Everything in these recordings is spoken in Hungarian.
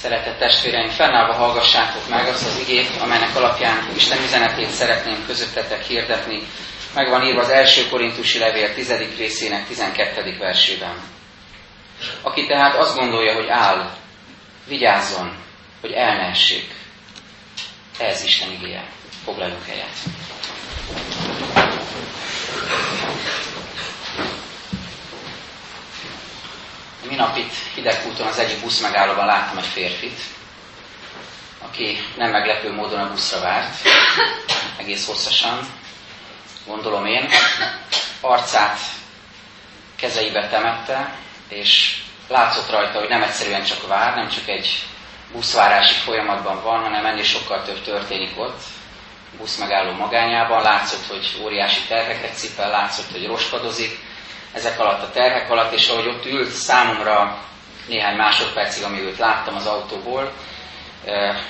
Szeretett testvéreim, fennállva hallgassátok meg azt az igét, amelynek alapján Isten üzenetét szeretném közöttetek hirdetni. Meg van írva az első korintusi levél 10. részének 12. versében. Aki tehát azt gondolja, hogy áll, vigyázzon, hogy elmehessék. Ez Isten igéje. Foglaljunk helyet. Minap itt Hidegkúton az egyik busz megállóban láttam egy férfit, aki nem meglepő módon a buszra várt, egész hosszasan, gondolom én, arcát kezeibe temette, és látszott rajta, hogy nem egyszerűen csak vár, nem csak egy buszvárási folyamatban van, hanem ennél sokkal több történik ott, busz megálló magányában, látszott, hogy óriási terheket cipel, látszott, hogy roskadozik, ezek alatt a terhek alatt, és ahogy ott ült számomra néhány másodpercig, amíg őt láttam az autóból,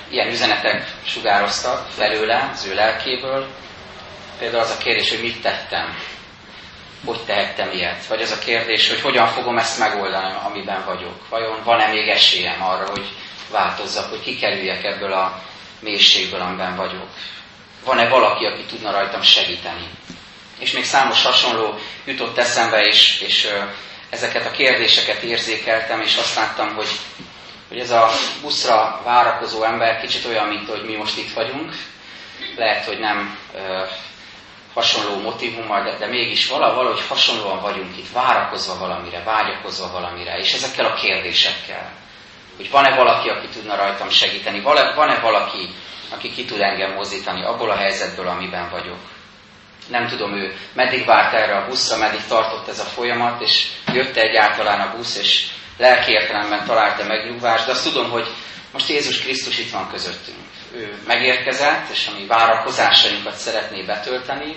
ilyen üzenetek sugároztak felőle, az ő lelkéből. Például az a kérdés, hogy mit tettem, hogy tehettem ilyet, vagy az a kérdés, hogy hogyan fogom ezt megoldani, amiben vagyok. Vajon van-e még esélyem arra, hogy változzak, hogy kikerüljek ebből a mélységből, amiben vagyok. Van-e valaki, aki tudna rajtam segíteni? És még számos hasonló jutott eszembe, és, és ezeket a kérdéseket érzékeltem, és azt láttam, hogy, hogy ez a buszra várakozó ember kicsit olyan, mint hogy mi most itt vagyunk. Lehet, hogy nem ö, hasonló motivummal, de, de mégis valahogy hasonlóan vagyunk itt, várakozva valamire, vágyakozva valamire, és ezekkel a kérdésekkel. Hogy van-e valaki, aki tudna rajtam segíteni, van-e valaki, aki ki tud engem mozdítani abból a helyzetből, amiben vagyok nem tudom ő meddig várt erre a buszra, meddig tartott ez a folyamat, és jött egyáltalán a busz, és lelki értelemben találta megnyugvást, de azt tudom, hogy most Jézus Krisztus itt van közöttünk. Ő megérkezett, és a mi várakozásainkat szeretné betölteni,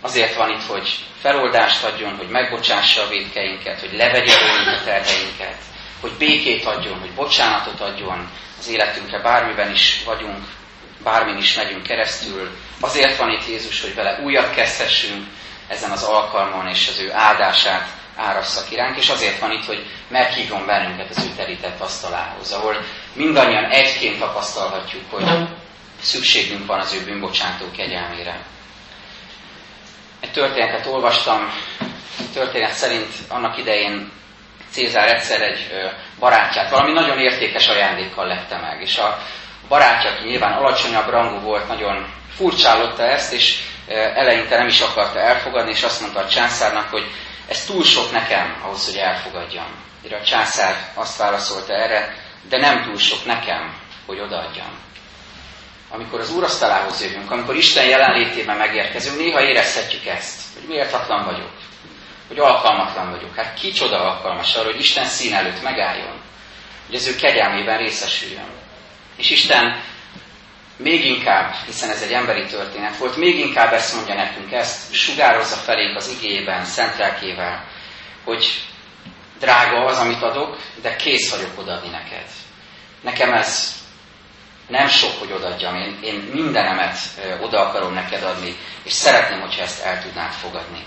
azért van itt, hogy feloldást adjon, hogy megbocsássa a védkeinket, hogy levegye a terheinket, hogy békét adjon, hogy bocsánatot adjon az életünkre, bármiben is vagyunk, bármin is megyünk keresztül. Azért van itt Jézus, hogy vele újat kezdhessünk ezen az alkalmon, és az ő áldását árassza kiránk, és azért van itt, hogy meghívjon bennünket az ő terített asztalához, ahol mindannyian egyként tapasztalhatjuk, hogy szükségünk van az ő bűnbocsátó kegyelmére. Egy történetet olvastam, történet szerint annak idején Cézár egyszer egy barátját valami nagyon értékes ajándékkal lette meg, és a barátja, aki nyilván alacsonyabb rangú volt, nagyon furcsálotta ezt, és e, eleinte nem is akarta elfogadni, és azt mondta a császárnak, hogy ez túl sok nekem ahhoz, hogy elfogadjam. Mire a császár azt válaszolta erre, de nem túl sok nekem, hogy odaadjam. Amikor az úrasztalához jövünk, amikor Isten jelenlétében megérkezünk, néha érezhetjük ezt, hogy méltatlan vagyok, hogy alkalmatlan vagyok. Hát kicsoda alkalmas arra, hogy Isten szín előtt megálljon, hogy az ő kegyelmében részesüljön. És Isten még inkább, hiszen ez egy emberi történet volt, még inkább ezt mondja nekünk, ezt sugározza felénk az igében, szent lelkével, hogy drága az, amit adok, de kész vagyok odaadni neked. Nekem ez nem sok, hogy odaadjam, én, én mindenemet oda akarom neked adni, és szeretném, hogyha ezt el tudnád fogadni.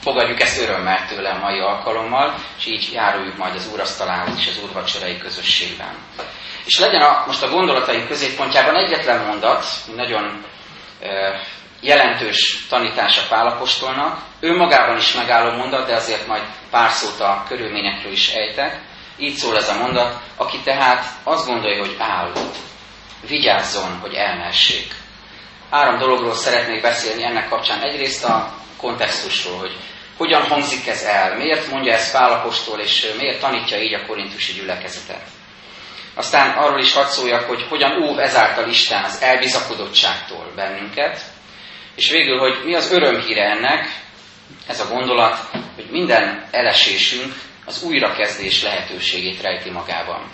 Fogadjuk ezt örömmel tőle a mai alkalommal, és így járuljuk majd az úrasztalához és az úrvacsorai közösségben. És legyen a, most a gondolataink középpontjában egyetlen mondat, nagyon e, jelentős tanítása Pálapostolnak, ő magában is megálló mondat, de azért majd pár szót a körülményekről is ejtek. Így szól ez a mondat, aki tehát azt gondolja, hogy áll, vigyázzon, hogy elmessék. Három dologról szeretnék beszélni ennek kapcsán. Egyrészt a kontextusról, hogy hogyan hangzik ez el, miért mondja ezt Pálapostól, és miért tanítja így a korintusi gyülekezetet. Aztán arról is hadd szóljak, hogy hogyan óv ezáltal Isten az elbizakodottságtól bennünket, és végül, hogy mi az örömhíre ennek, ez a gondolat, hogy minden elesésünk az újrakezdés lehetőségét rejti magában.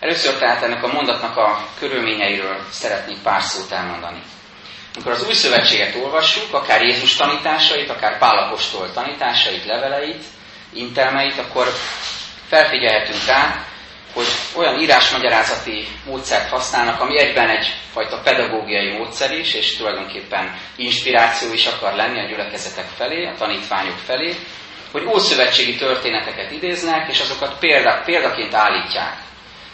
Először tehát ennek a mondatnak a körülményeiről szeretnék pár szót elmondani. Amikor az új szövetséget olvassuk, akár Jézus tanításait, akár Pálapostól tanításait, leveleit, intelmeit, akkor felfigyelhetünk rá, hogy olyan írásmagyarázati módszert használnak, ami egyben egyfajta pedagógiai módszer is, és tulajdonképpen inspiráció is akar lenni a gyülekezetek felé, a tanítványok felé, hogy ószövetségi történeteket idéznek, és azokat példa, példaként állítják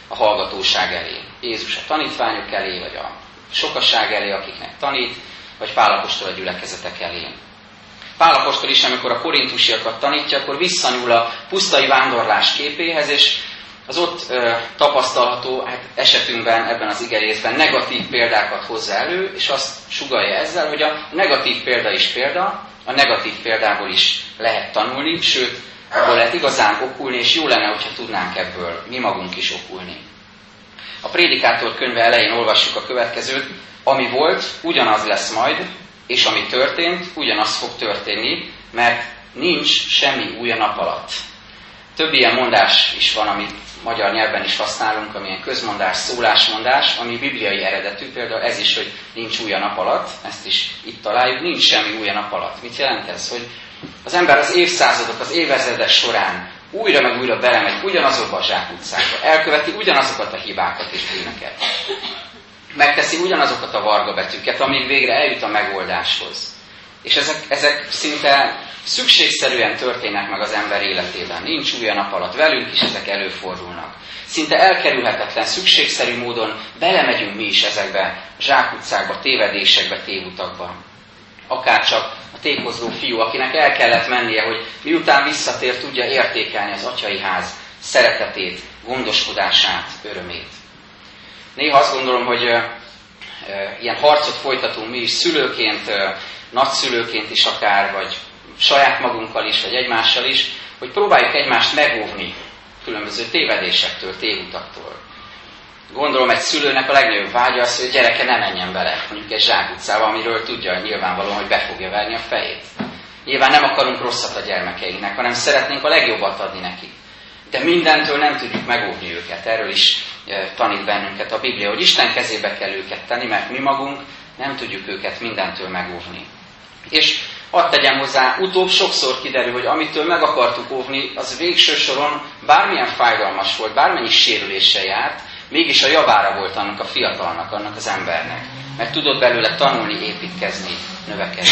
a hallgatóság elé. Jézus a tanítványok elé, vagy a sokaság elé, akiknek tanít, vagy Pálapostól a gyülekezetek elé. Pálapostól is, amikor a korintusiakat tanítja, akkor visszanyúl a pusztai vándorlás képéhez, és az ott ö, tapasztalható hát esetünkben, ebben az igerészben negatív példákat hozza elő, és azt sugalja ezzel, hogy a negatív példa is példa, a negatív példából is lehet tanulni, sőt, abból lehet igazán okulni, és jó lenne, hogyha tudnánk ebből mi magunk is okulni. A Prédikátor könyve elején olvassuk a következőt, ami volt, ugyanaz lesz majd, és ami történt, ugyanaz fog történni, mert nincs semmi új a nap alatt. Több ilyen mondás is van, amit magyar nyelven is használunk, amilyen közmondás, szólásmondás, ami bibliai eredetű, például ez is, hogy nincs új a nap alatt, ezt is itt találjuk, nincs semmi új a nap alatt. Mit jelent ez? Hogy az ember az évszázadok, az évezredek során újra meg újra belemegy ugyanazokba a zsákutcákba, elköveti ugyanazokat a hibákat és bűnöket. Megteszi ugyanazokat a varga betűket, amíg végre eljut a megoldáshoz. És ezek, ezek szinte szükségszerűen történnek meg az ember életében. Nincs új a nap alatt. Velünk is ezek előfordulnak. Szinte elkerülhetetlen, szükségszerű módon belemegyünk mi is ezekbe zsákutcákba, tévedésekbe, tévutakba. Akár csak a tékozló fiú, akinek el kellett mennie, hogy miután visszatér, tudja értékelni az atyai ház szeretetét, gondoskodását, örömét. Néha azt gondolom, hogy ilyen harcot folytatunk mi is szülőként, nagyszülőként is akár, vagy saját magunkkal is, vagy egymással is, hogy próbáljuk egymást megóvni különböző tévedésektől, tévutaktól. Gondolom egy szülőnek a legnagyobb vágya az, hogy a gyereke ne menjen bele, mondjuk egy zsákutcába, amiről tudja nyilvánvalóan, hogy be fogja verni a fejét. Nyilván nem akarunk rosszat a gyermekeinknek, hanem szeretnénk a legjobbat adni nekik. De mindentől nem tudjuk megóvni őket. Erről is e, tanít bennünket a Biblia, hogy Isten kezébe kell őket tenni, mert mi magunk nem tudjuk őket mindentől megóvni. És Hadd tegyem hozzá, utóbb sokszor kiderül, hogy amitől meg akartuk óvni, az végső soron bármilyen fájdalmas volt, bármennyi sérüléssel járt, mégis a javára volt annak a fiatalnak, annak az embernek. Mert tudott belőle tanulni, építkezni, növekedni.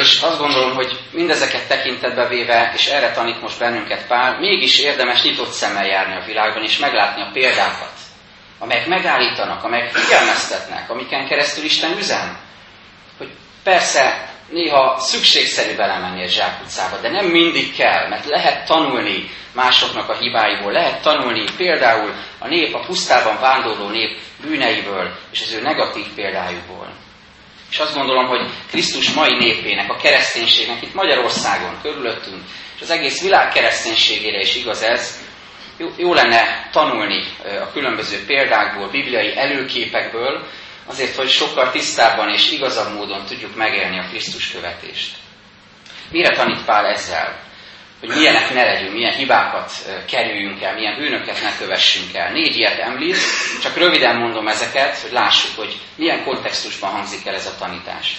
És azt gondolom, hogy mindezeket tekintetbe véve, és erre tanít most bennünket Pál, mégis érdemes nyitott szemmel járni a világban, és meglátni a példákat, amelyek megállítanak, amelyek figyelmeztetnek, amiken keresztül Isten üzen Persze néha szükségszerű belemenni a zsákutcába, de nem mindig kell, mert lehet tanulni másoknak a hibáiból, lehet tanulni például a nép, a pusztában vándorló nép bűneiből és az ő negatív példájukból. És azt gondolom, hogy Krisztus mai népének, a kereszténységnek itt Magyarországon, körülöttünk, és az egész világ kereszténységére is igaz ez, jó, jó lenne tanulni a különböző példákból, bibliai előképekből, azért, hogy sokkal tisztábban és igazabb módon tudjuk megélni a Krisztus követést. Mire tanít Pál ezzel? Hogy milyenek ne legyünk, milyen hibákat kerüljünk el, milyen bűnöket ne kövessünk el. Négy ilyet említ, csak röviden mondom ezeket, hogy lássuk, hogy milyen kontextusban hangzik el ez a tanítás.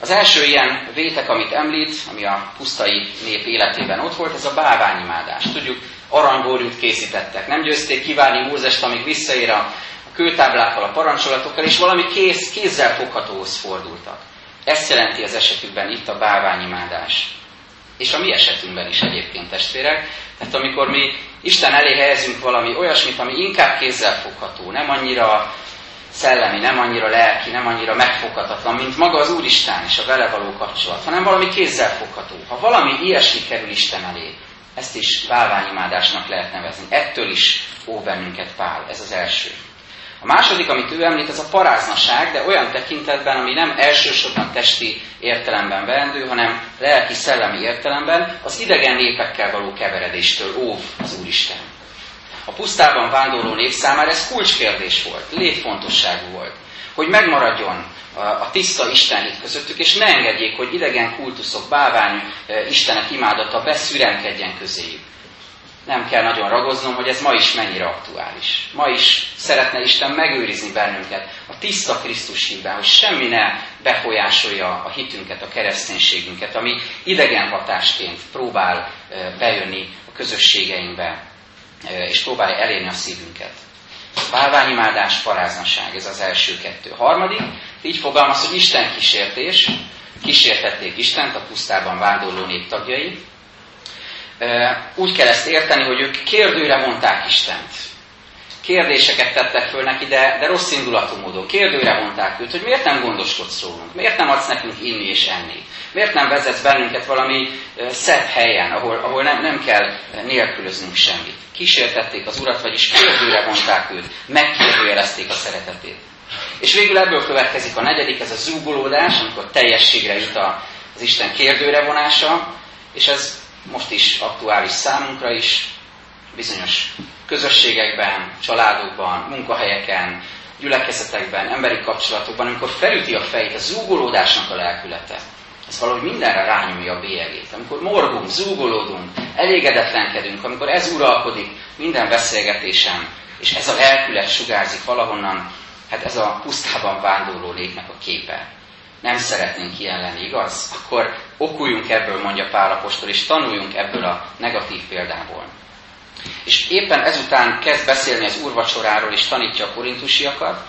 Az első ilyen vétek, amit említ, ami a pusztai nép életében ott volt, ez a bálványimádás. Tudjuk, aranyborjút készítettek. Nem győzték kiválni Mózest, amíg visszaér a kőtáblákkal, a parancsolatokkal, és valami kéz, kézzel foghatóhoz fordultak. Ezt jelenti az esetükben itt a bálványimádás. És a mi esetünkben is egyébként testvérek. Tehát amikor mi Isten elé helyezünk valami olyasmit, ami inkább kézzel fogható, nem annyira szellemi, nem annyira lelki, nem annyira megfoghatatlan, mint maga az Úristen és a vele való kapcsolat, hanem valami kézzel fogható. Ha valami ilyesmi kerül Isten elé, ezt is válványimádásnak lehet nevezni. Ettől is ó bennünket Pál, ez az első. A második, amit ő említ, ez a paráznaság, de olyan tekintetben, ami nem elsősorban testi értelemben vendő, hanem lelki-szellemi értelemben, az idegen népekkel való keveredéstől óv az Úristen. A pusztában vándorló nép számára ez kulcskérdés volt, létfontosságú volt, hogy megmaradjon a tiszta Istenhit közöttük, és ne engedjék, hogy idegen kultuszok, bávány eh, Istenek imádata beszürenkedjen közéjük nem kell nagyon ragoznom, hogy ez ma is mennyire aktuális. Ma is szeretne Isten megőrizni bennünket a tiszta Krisztus hívben, hogy semmi ne befolyásolja a hitünket, a kereszténységünket, ami idegen hatásként próbál bejönni a közösségeinkbe, és próbálja elérni a szívünket. Bálványimádás, paráznaság, ez az első kettő. Harmadik, így fogalmaz, hogy Isten kísértés, kísértették Istent a pusztában vándorló nép tagjai, úgy kell ezt érteni, hogy ők kérdőre mondták Istent. Kérdéseket tettek föl neki, de, de rossz indulatú módon. Kérdőre mondták őt, hogy miért nem gondoskodsz rólunk, miért nem adsz nekünk inni és enni, miért nem vezetsz bennünket valami szebb helyen, ahol, ahol nem, nem kell nélkülöznünk semmit. Kísértették az urat, vagyis kérdőre mondták őt, megkérdőjelezték a szeretetét. És végül ebből következik a negyedik, ez a zúgolódás, amikor teljességre jut az Isten kérdőre vonása, és ez most is aktuális számunkra is, bizonyos közösségekben, családokban, munkahelyeken, gyülekezetekben, emberi kapcsolatokban, amikor felüti a fejét a zúgolódásnak a lelkülete. Ez valahogy mindenre rányomja a bélyegét. Amikor morgunk, zúgolódunk, elégedetlenkedünk, amikor ez uralkodik minden beszélgetésem, és ez a lelkület sugárzik valahonnan, hát ez a pusztában vándorló lépnek a képe nem szeretnénk ilyen lenni, igaz? Akkor okuljunk ebből, mondja Pál Apostol, és tanuljunk ebből a negatív példából. És éppen ezután kezd beszélni az úrvacsoráról, és tanítja a korintusiakat,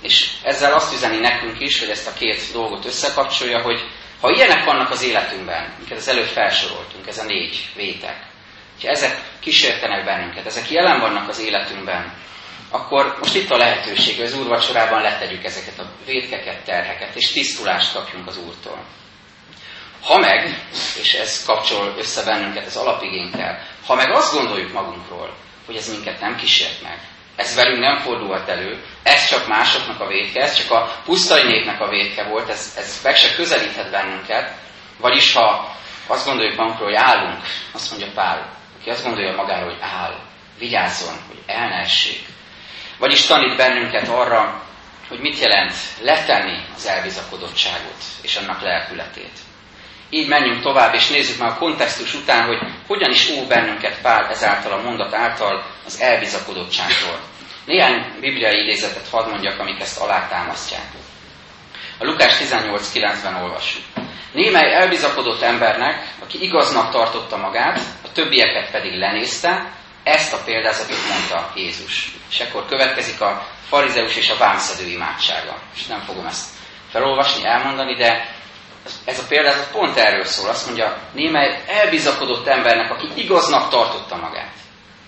és ezzel azt üzeni nekünk is, hogy ezt a két dolgot összekapcsolja, hogy ha ilyenek vannak az életünkben, amiket az előbb felsoroltunk, ez a négy vétek, ha ezek kísértenek bennünket, ezek jelen vannak az életünkben, akkor most itt a lehetőség, hogy az úrvacsorában letegyük ezeket a védkeket, terheket, és tisztulást kapjunk az Úrtól. Ha meg, és ez kapcsol össze bennünket az alapigénykel, ha meg azt gondoljuk magunkról, hogy ez minket nem kísért meg, ez velünk nem fordulhat elő, ez csak másoknak a védke, ez csak a pusztai népnek a védke volt, ez, ez meg se közelíthet bennünket, vagyis ha azt gondoljuk magunkról, hogy állunk, azt mondja Pál, aki azt gondolja magáról, hogy áll, vigyázzon, hogy el ne essék, vagyis tanít bennünket arra, hogy mit jelent letenni az elbizakodottságot és annak lelkületét. Így menjünk tovább, és nézzük meg a kontextus után, hogy hogyan is ó bennünket Pál ezáltal a mondat által az elbizakodottságtól. Néhány bibliai idézetet hadd mondjak, amik ezt alátámasztják. A Lukás 18.9-ben olvassuk. Némely elbizakodott embernek, aki igaznak tartotta magát, a többieket pedig lenézte, ezt a példázatot mondta Jézus. És akkor következik a farizeus és a vámszedő imádsága. És nem fogom ezt felolvasni, elmondani, de ez a példázat pont erről szól. Azt mondja, némely elbizakodott embernek, aki igaznak tartotta magát,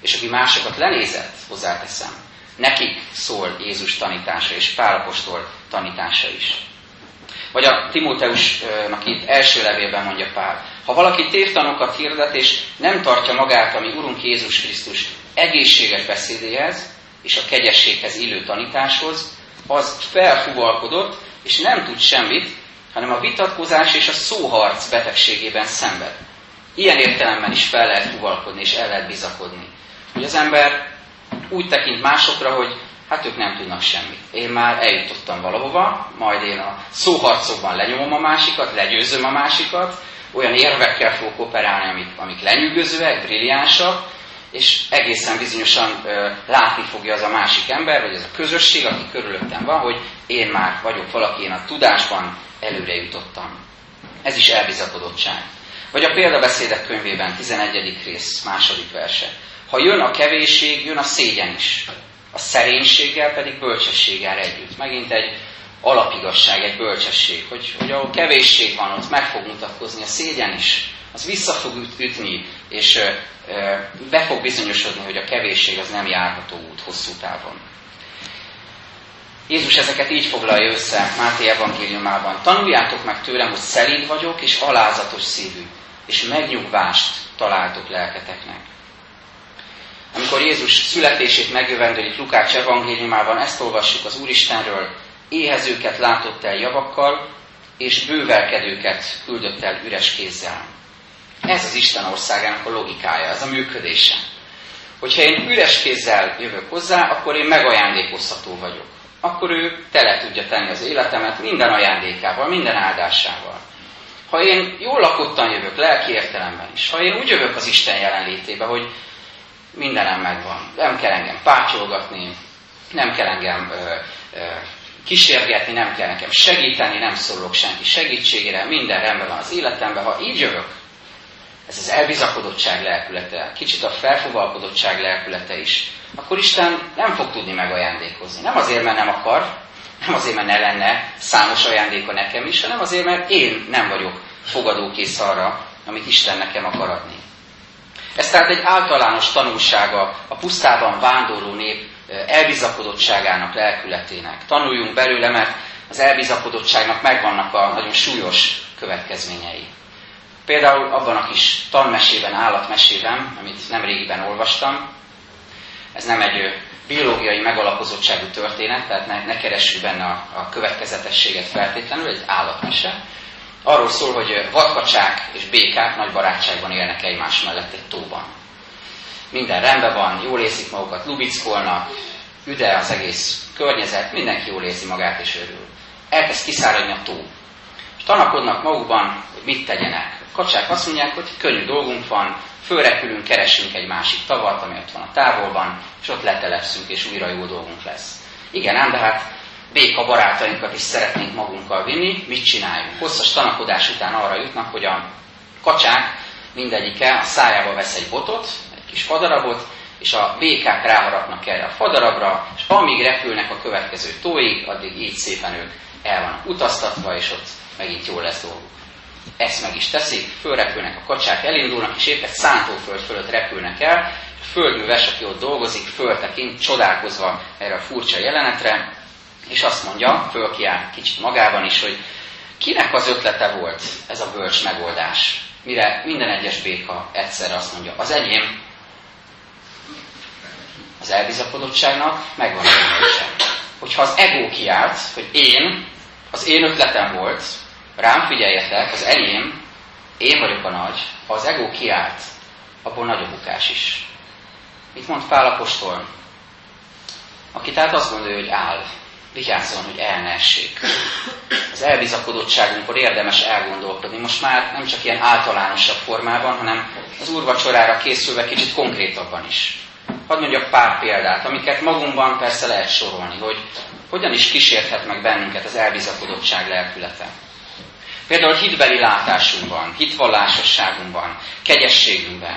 és aki másokat lenézett, hozzáteszem, nekik szól Jézus tanítása és Pálapostól tanítása is. Vagy a Timóteusnak itt első levélben mondja Pál, ha valaki tévtanokat hirdet, és nem tartja magát, ami Urunk Jézus Krisztus egészséges beszédéhez, és a kegyességhez illő tanításhoz, az felfuvalkodott, és nem tud semmit, hanem a vitatkozás és a szóharc betegségében szenved. Ilyen értelemben is fel lehet fuvalkodni, és el lehet bizakodni. Hogy az ember úgy tekint másokra, hogy hát ők nem tudnak semmit. Én már eljutottam valahova, majd én a szóharcokban lenyomom a másikat, legyőzöm a másikat, olyan érvekkel fogok operálni, amik, amik lenyűgözőek, brilliánsak, és egészen bizonyosan ö, látni fogja az a másik ember, vagy az a közösség, aki körülöttem van, hogy én már vagyok valaki, én a tudásban előre jutottam. Ez is elbizakodottság. Vagy a példabeszédek könyvében 11. rész, második verse. Ha jön a kevésség, jön a szégyen is. A szerénységgel pedig bölcsességgel együtt. Megint egy alapigasság, egy bölcsesség, hogy, hogy ahol kevésség van, ott meg fog mutatkozni a szégyen is, az vissza fog ütni, és be fog bizonyosodni, hogy a kevésség az nem járható út hosszú távon. Jézus ezeket így foglalja össze Máté evangéliumában. Tanuljátok meg tőlem, hogy szelíd vagyok, és alázatos szívű, és megnyugvást találtok lelketeknek. Amikor Jézus születését megjövendőlik Lukács evangéliumában, ezt olvassuk az Úristenről, éhezőket látott el javakkal, és bővelkedőket küldött el üres kézzel. Ez az Isten országának a logikája, ez a működése. Hogyha én üres kézzel jövök hozzá, akkor én megajándékozható vagyok. Akkor ő tele tudja tenni az életemet minden ajándékával, minden áldásával. Ha én jól lakottan jövök, lelki értelemben is, ha én úgy jövök az Isten jelenlétébe, hogy mindenem megvan, nem kell engem pácsolgatni, nem kell engem ö, ö, kísérgetni, nem kell nekem segíteni, nem szólok senki segítségére, minden rendben van az életemben. Ha így jövök, ez az elbizakodottság lelkülete, kicsit a felfogalkodottság lelkülete is, akkor Isten nem fog tudni megajándékozni. Nem azért, mert nem akar, nem azért, mert ne lenne számos ajándéka nekem is, hanem azért, mert én nem vagyok fogadókész arra, amit Isten nekem akar adni. Ez tehát egy általános tanulsága a pusztában vándorló nép elbizakodottságának, lelkületének. Tanuljunk belőle, mert az elbizakodottságnak megvannak a nagyon súlyos következményei. Például abban a kis tanmesében, állatmesében, amit nem régiben olvastam, ez nem egy biológiai megalapozottságú történet, tehát ne, ne keressük benne a, a következetességet feltétlenül, egy állatmese. Arról szól, hogy vadkacsák és békák nagy barátságban élnek egymás mellett egy tóban. Minden rendben van, jól érzik magukat, lubickolnak, üde az egész környezet, mindenki jól érzi magát és örül. Elkezd kiszáradni a tó. És tanakodnak magukban, hogy mit tegyenek. A kacsák azt mondják, hogy könnyű dolgunk van, fölrepülünk, keresünk egy másik tavat, ami ott van a távolban, és ott letelepszünk, és újra jó dolgunk lesz. Igen, ám, de hát béka barátainkat is szeretnénk magunkkal vinni, mit csináljunk? Hosszas tanakodás után arra jutnak, hogy a kacsák mindegyike a szájába vesz egy botot, kis fadarabot, és a békák ráharapnak erre a fadarabra, és amíg repülnek a következő tóig, addig így szépen ők el vannak utaztatva, és ott megint jól lesz dolguk. Ezt meg is teszik, fölrepülnek a kacsák, elindulnak, és épp egy szántóföld fölött repülnek el, a földműves, aki ott dolgozik, föltekint, csodálkozva erre a furcsa jelenetre, és azt mondja, fölkiáll kicsit magában is, hogy kinek az ötlete volt ez a bölcs megoldás? Mire minden egyes béka egyszerre azt mondja, az enyém, az elbizakodottságnak megvan a gyümölcse. Hogyha az ego kiállt, hogy én, az én ötletem volt, rám figyeljetek, az enyém, én vagyok a nagy, ha az ego kiállt, abból nagy a bukás is. Mit mond Pál apostol? Aki tehát azt gondolja, hogy áll, vigyázzon, hogy el ne essék. Az elbizakodottságunkkor érdemes elgondolkodni. Most már nem csak ilyen általánosabb formában, hanem az úrvacsorára készülve kicsit konkrétabban is. Hadd mondjak pár példát, amiket magunkban persze lehet sorolni, hogy hogyan is kísérthet meg bennünket az elbizakodottság lelkülete. Például hitbeli látásunkban, hitvallásosságunkban, kegyességünkben.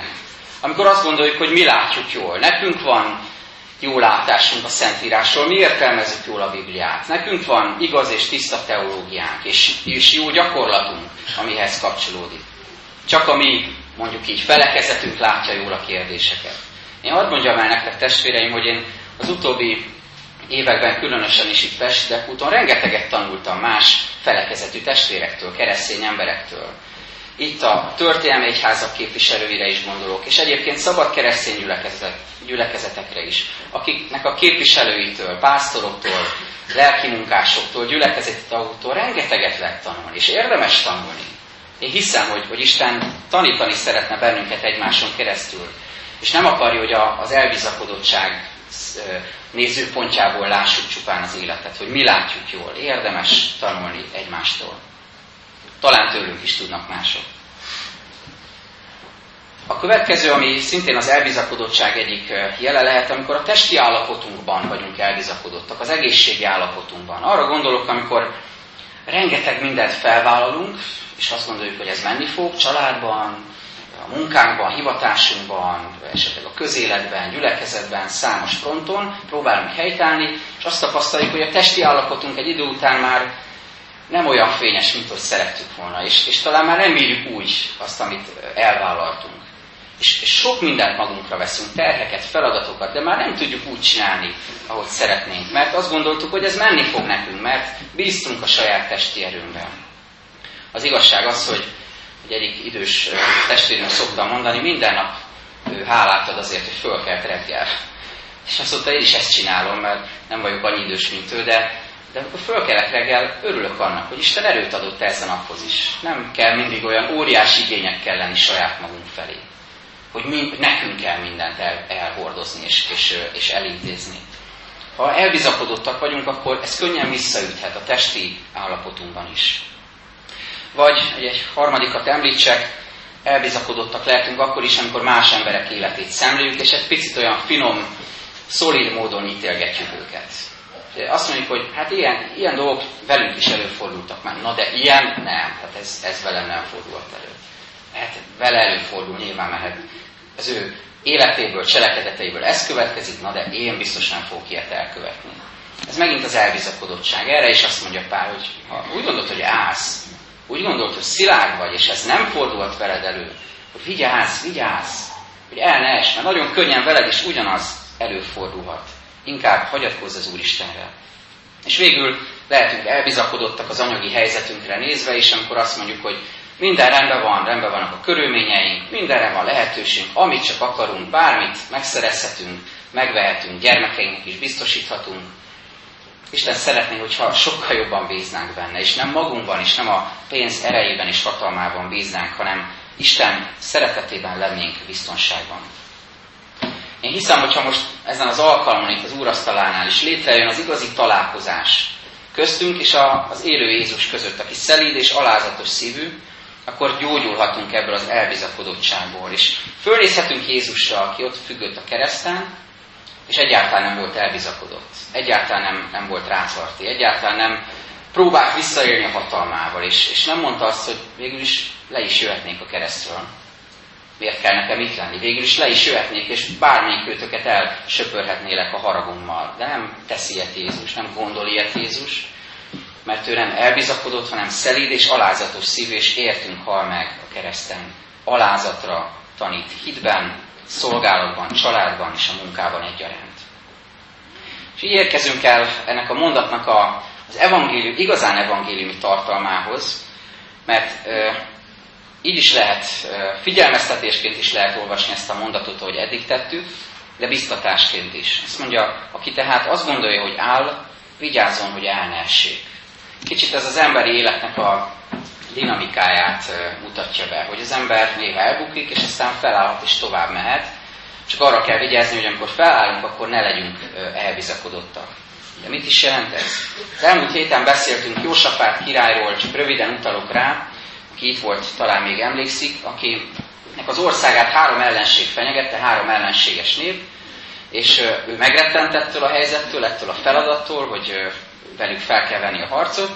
Amikor azt gondoljuk, hogy mi látjuk jól, nekünk van jó látásunk a Szentírásról, mi értelmezzük jól a Bibliát. Nekünk van igaz és tiszta teológiánk, és, és jó gyakorlatunk, amihez kapcsolódik. Csak a mi, mondjuk így, felekezetünk látja jól a kérdéseket. Én hadd mondjam el nektek, testvéreim, hogy én az utóbbi években, különösen is itt Pest, úton rengeteget tanultam más felekezetű testvérektől, keresztény emberektől. Itt a történelmi egyházak képviselőire is gondolok, és egyébként szabad keresztény gyülekezet, gyülekezetekre is, akiknek a képviselőitől, pásztoroktól, lelkimunkásoktól, gyülekezeti tagoktól rengeteget lehet tanulni, és érdemes tanulni. Én hiszem, hogy, hogy Isten tanítani szeretne bennünket egymáson keresztül, és nem akarja, hogy az elbizakodottság nézőpontjából lássuk csupán az életet, hogy mi látjuk jól. Érdemes tanulni egymástól. Talán tőlünk is tudnak mások. A következő, ami szintén az elbizakodottság egyik jele lehet, amikor a testi állapotunkban vagyunk elbizakodottak, az egészségi állapotunkban. Arra gondolok, amikor rengeteg mindent felvállalunk, és azt gondoljuk, hogy ez menni fog családban, munkánkban, hivatásunkban, esetleg a közéletben, gyülekezetben, számos fronton próbálunk helytállni, és azt tapasztaljuk, hogy a testi állapotunk egy idő után már nem olyan fényes, mint hogy szerettük volna, és, és talán már nem írjuk úgy azt, amit elvállaltunk. És, és sok mindent magunkra veszünk, terheket, feladatokat, de már nem tudjuk úgy csinálni, ahogy szeretnénk, mert azt gondoltuk, hogy ez menni fog nekünk, mert bíztunk a saját testi erőnkben. Az igazság az, hogy egy egyik idős testvérünk szokta mondani, minden nap hálát ad azért, hogy fölkelt reggel. És azt mondta, én is ezt csinálom, mert nem vagyok annyi idős, mint ő, de, de amikor fölkelek reggel, örülök annak, hogy Isten erőt adott ezen naphoz is. Nem kell mindig olyan óriási igényekkel lenni saját magunk felé. Hogy, mi, nekünk kell mindent el, elhordozni és, és, és elintézni. Ha elbizakodottak vagyunk, akkor ez könnyen visszaüthet a testi állapotunkban is. Vagy egy harmadikat említsek, elbizakodottak lehetünk akkor is, amikor más emberek életét szemléljük, és egy picit olyan finom, szolid módon ítélgetjük őket. Azt mondjuk, hogy hát ilyen, ilyen dolgok velünk is előfordultak már. Na de ilyen nem, hát ez, ez velem nem fordult elő. Hát vele előfordul, nyilván mehet. Az ő életéből, cselekedeteiből ez következik, na de én biztos nem fogok ilyet elkövetni. Ez megint az elbizakodottság. Erre is azt mondja Pál, hogy ha úgy gondolod, hogy állsz, úgy gondolt, hogy szilárd vagy, és ez nem fordult veled elő, hogy vigyázz, vigyázz, hogy el ne es, mert nagyon könnyen veled is ugyanaz előfordulhat. Inkább hagyatkozz az Úristenre. És végül lehetünk elbizakodottak az anyagi helyzetünkre nézve, és amikor azt mondjuk, hogy minden rendben van, rendben vannak a körülményeink, mindenre van lehetőség, amit csak akarunk, bármit megszerezhetünk, megvehetünk, gyermekeinknek is biztosíthatunk. Isten szeretné, hogyha sokkal jobban bíznánk benne, és nem magunkban, és nem a pénz erejében és hatalmában bíznánk, hanem Isten szeretetében lennénk biztonságban. Én hiszem, hogyha most ezen az alkalmon itt az úrasztalánál is létrejön az igazi találkozás köztünk és az élő Jézus között, aki szelíd és alázatos szívű, akkor gyógyulhatunk ebből az elbizakodottságból. És fölnézhetünk Jézusra, aki ott függött a kereszten, és egyáltalán nem volt elbizakodott. Egyáltalán nem, nem volt rácarti. Egyáltalán nem próbált visszaélni a hatalmával. És, és nem mondta azt, hogy végül is le is jöhetnék a keresztről. Miért kell nekem itt lenni? Végül is le is jöhetnék, és bármelyik őtöket elsöpörhetnélek a haragommal. De nem teszi ilyet Jézus, nem gondol ilyet Jézus, mert ő nem elbizakodott, hanem szelíd és alázatos szív, és értünk hal meg a kereszten. Alázatra tanít hitben, szolgálatban, családban és a munkában egyaránt. És így érkezünk el ennek a mondatnak a, az evangélium, igazán evangéliumi tartalmához, mert e, így is lehet, e, figyelmeztetésként is lehet olvasni ezt a mondatot, ahogy eddig tettük, de biztatásként is. Azt mondja, aki tehát azt gondolja, hogy áll, vigyázzon, hogy el ne essék. Kicsit ez az emberi életnek a dinamikáját mutatja be, hogy az ember néha elbukik, és aztán felállhat és tovább mehet. Csak arra kell vigyázni, hogy amikor felállunk, akkor ne legyünk elbizakodottak. De mit is jelent ez? Az elmúlt héten beszéltünk Jósapát királyról, csak röviden utalok rá, aki itt volt, talán még emlékszik, akinek az országát három ellenség fenyegette, három ellenséges nép, és ő megrettent ettől a helyzettől, ettől a feladattól, hogy velük fel kell venni a harcot,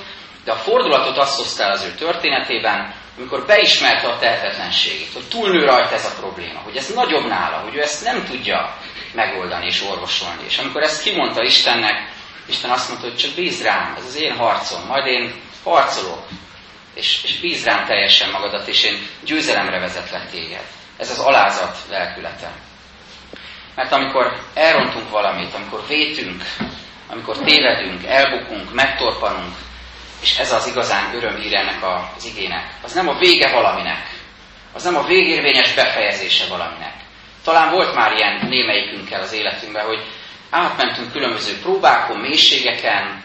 de a fordulatot azt hozta el az ő történetében, amikor beismerte a tehetetlenségét, hogy túlnő rajta ez a probléma, hogy ez nagyobb nála, hogy ő ezt nem tudja megoldani és orvosolni. És amikor ezt kimondta Istennek, Isten azt mondta, hogy csak bíz rám, ez az én harcom, majd én harcolok, és, és bíz rám teljesen magadat, és én győzelemre vezetlek téged. Ez az alázat lelkülete. Mert amikor elrontunk valamit, amikor vétünk, amikor tévedünk, elbukunk, megtorpanunk, és ez az igazán örömhír ennek az igének. Az nem a vége valaminek, az nem a végérvényes befejezése valaminek. Talán volt már ilyen némelyikünkkel az életünkben, hogy átmentünk különböző próbákon, mélységeken,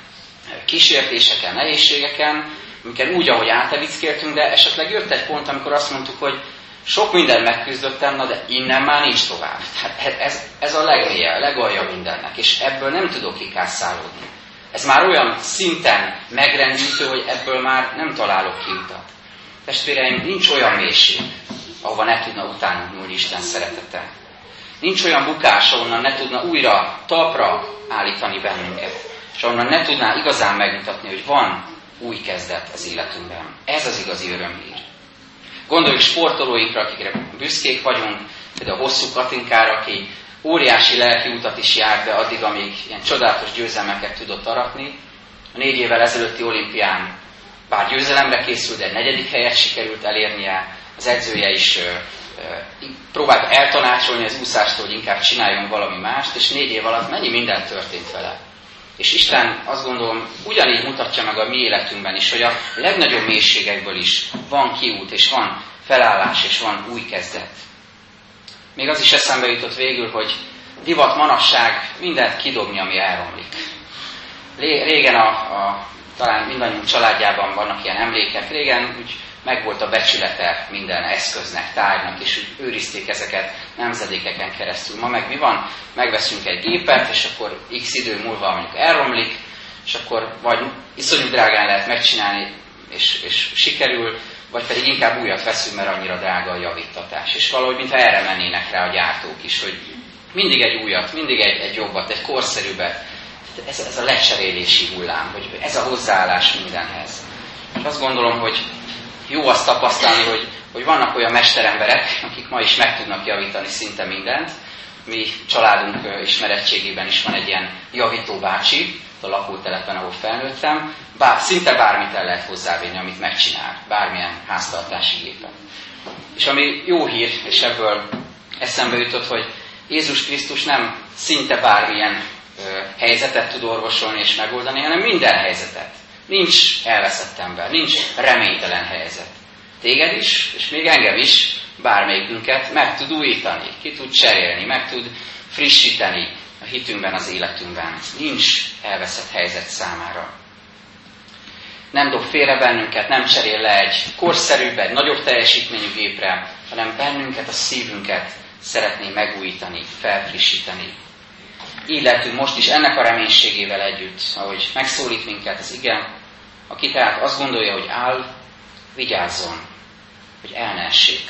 kísértéseken, nehézségeken, amiket úgy, ahogy átevickéltünk, de esetleg jött egy pont, amikor azt mondtuk, hogy sok mindent megküzdöttem, na de innen már nincs tovább. Tehát ez, ez a legmélye, legalja mindennek, és ebből nem tudok kikászálódni. Ez már olyan szinten megrendítő, hogy ebből már nem találok kiutat. Testvéreim, nincs olyan mélység, ahova ne tudna utánunk nyúlni Isten szeretete. Nincs olyan bukás, ahonnan ne tudna újra talpra állítani bennünket, és ahonnan ne tudná igazán megmutatni, hogy van új kezdet az életünkben. Ez az igazi örömhír. Gondoljuk sportolóinkra, akikre büszkék vagyunk, például a hosszú Katinkára, aki óriási lelki utat is járt be addig, amíg ilyen csodálatos győzelmeket tudott aratni. A négy évvel ezelőtti olimpián bár győzelemre készült, de egy negyedik helyet sikerült elérnie, az edzője is próbált eltanácsolni az úszástól, hogy inkább csináljon valami mást, és négy év alatt mennyi minden történt vele. És Isten azt gondolom ugyanígy mutatja meg a mi életünkben is, hogy a legnagyobb mélységekből is van kiút, és van felállás, és van új kezdet. Még az is eszembe jutott végül, hogy divat manasság mindent kidobni, ami elromlik. Régen a, a talán mindannyiunk családjában vannak ilyen emlékek, régen úgy megvolt a becsülete minden eszköznek, tárgynak, és úgy őrizték ezeket nemzedékeken keresztül. Ma meg mi van? Megveszünk egy gépet, és akkor x idő múlva mondjuk elromlik, és akkor vagy iszonyú drágán lehet megcsinálni, és, és sikerül, vagy pedig inkább újat veszünk, mert annyira drága a javítatás. És valahogy, mintha erre mennének rá a gyártók is, hogy mindig egy újat, mindig egy, egy jobbat, egy korszerűbbet. Ez, ez a lecserélési hullám, hogy ez a hozzáállás mindenhez. És azt gondolom, hogy jó azt tapasztalni, hogy, hogy vannak olyan mesteremberek, akik ma is meg tudnak javítani szinte mindent. Mi családunk ismerettségében is van egy ilyen javító bácsi, a lakótelepen, ahol felnőttem, bár, szinte bármit el lehet hozzávinni, amit megcsinál, bármilyen háztartási gépen. És ami jó hír, és ebből eszembe jutott, hogy Jézus Krisztus nem szinte bármilyen ö, helyzetet tud orvosolni és megoldani, hanem minden helyzetet. Nincs elveszett ember, nincs reménytelen helyzet. Téged is, és még engem is, bármelyikünket meg tud újítani, ki tud cserélni, meg tud frissíteni a hitünkben, az életünkben. Nincs elveszett helyzet számára. Nem dob félre bennünket, nem cserél le egy korszerűbb, egy nagyobb teljesítményű gépre, hanem bennünket, a szívünket szeretné megújítani, felfrissíteni. Így lehetünk most is ennek a reménységével együtt, ahogy megszólít minket az igen, aki tehát azt gondolja, hogy áll, vigyázzon, hogy el ne essék.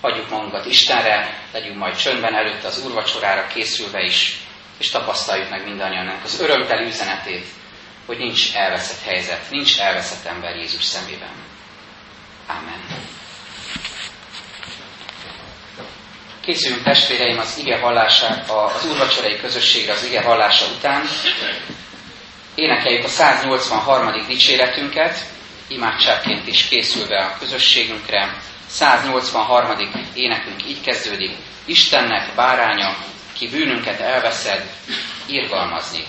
Hagyjuk magunkat Istenre, legyünk majd csöndben előtte az úrvacsorára készülve is, és tapasztaljuk meg mindannyian az örömteli üzenetét, hogy nincs elveszett helyzet, nincs elveszett ember Jézus szemében. Amen. Készüljünk testvéreim az ige hallását, az úrvacsorai közösségre az ige hallása után. Énekeljük a 183. dicséretünket, imádságként is készülve a közösségünkre. 183. énekünk így kezdődik. Istennek báránya, ki bűnünket elveszed, irgalmazni